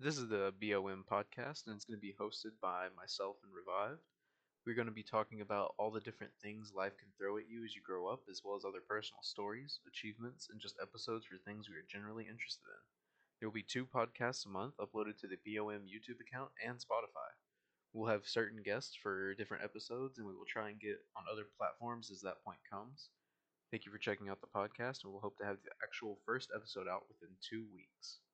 This is the BOM podcast, and it's going to be hosted by myself and Revived. We're going to be talking about all the different things life can throw at you as you grow up, as well as other personal stories, achievements, and just episodes for things we are generally interested in. There will be two podcasts a month uploaded to the BOM YouTube account and Spotify. We'll have certain guests for different episodes, and we will try and get on other platforms as that point comes. Thank you for checking out the podcast, and we'll hope to have the actual first episode out within two weeks.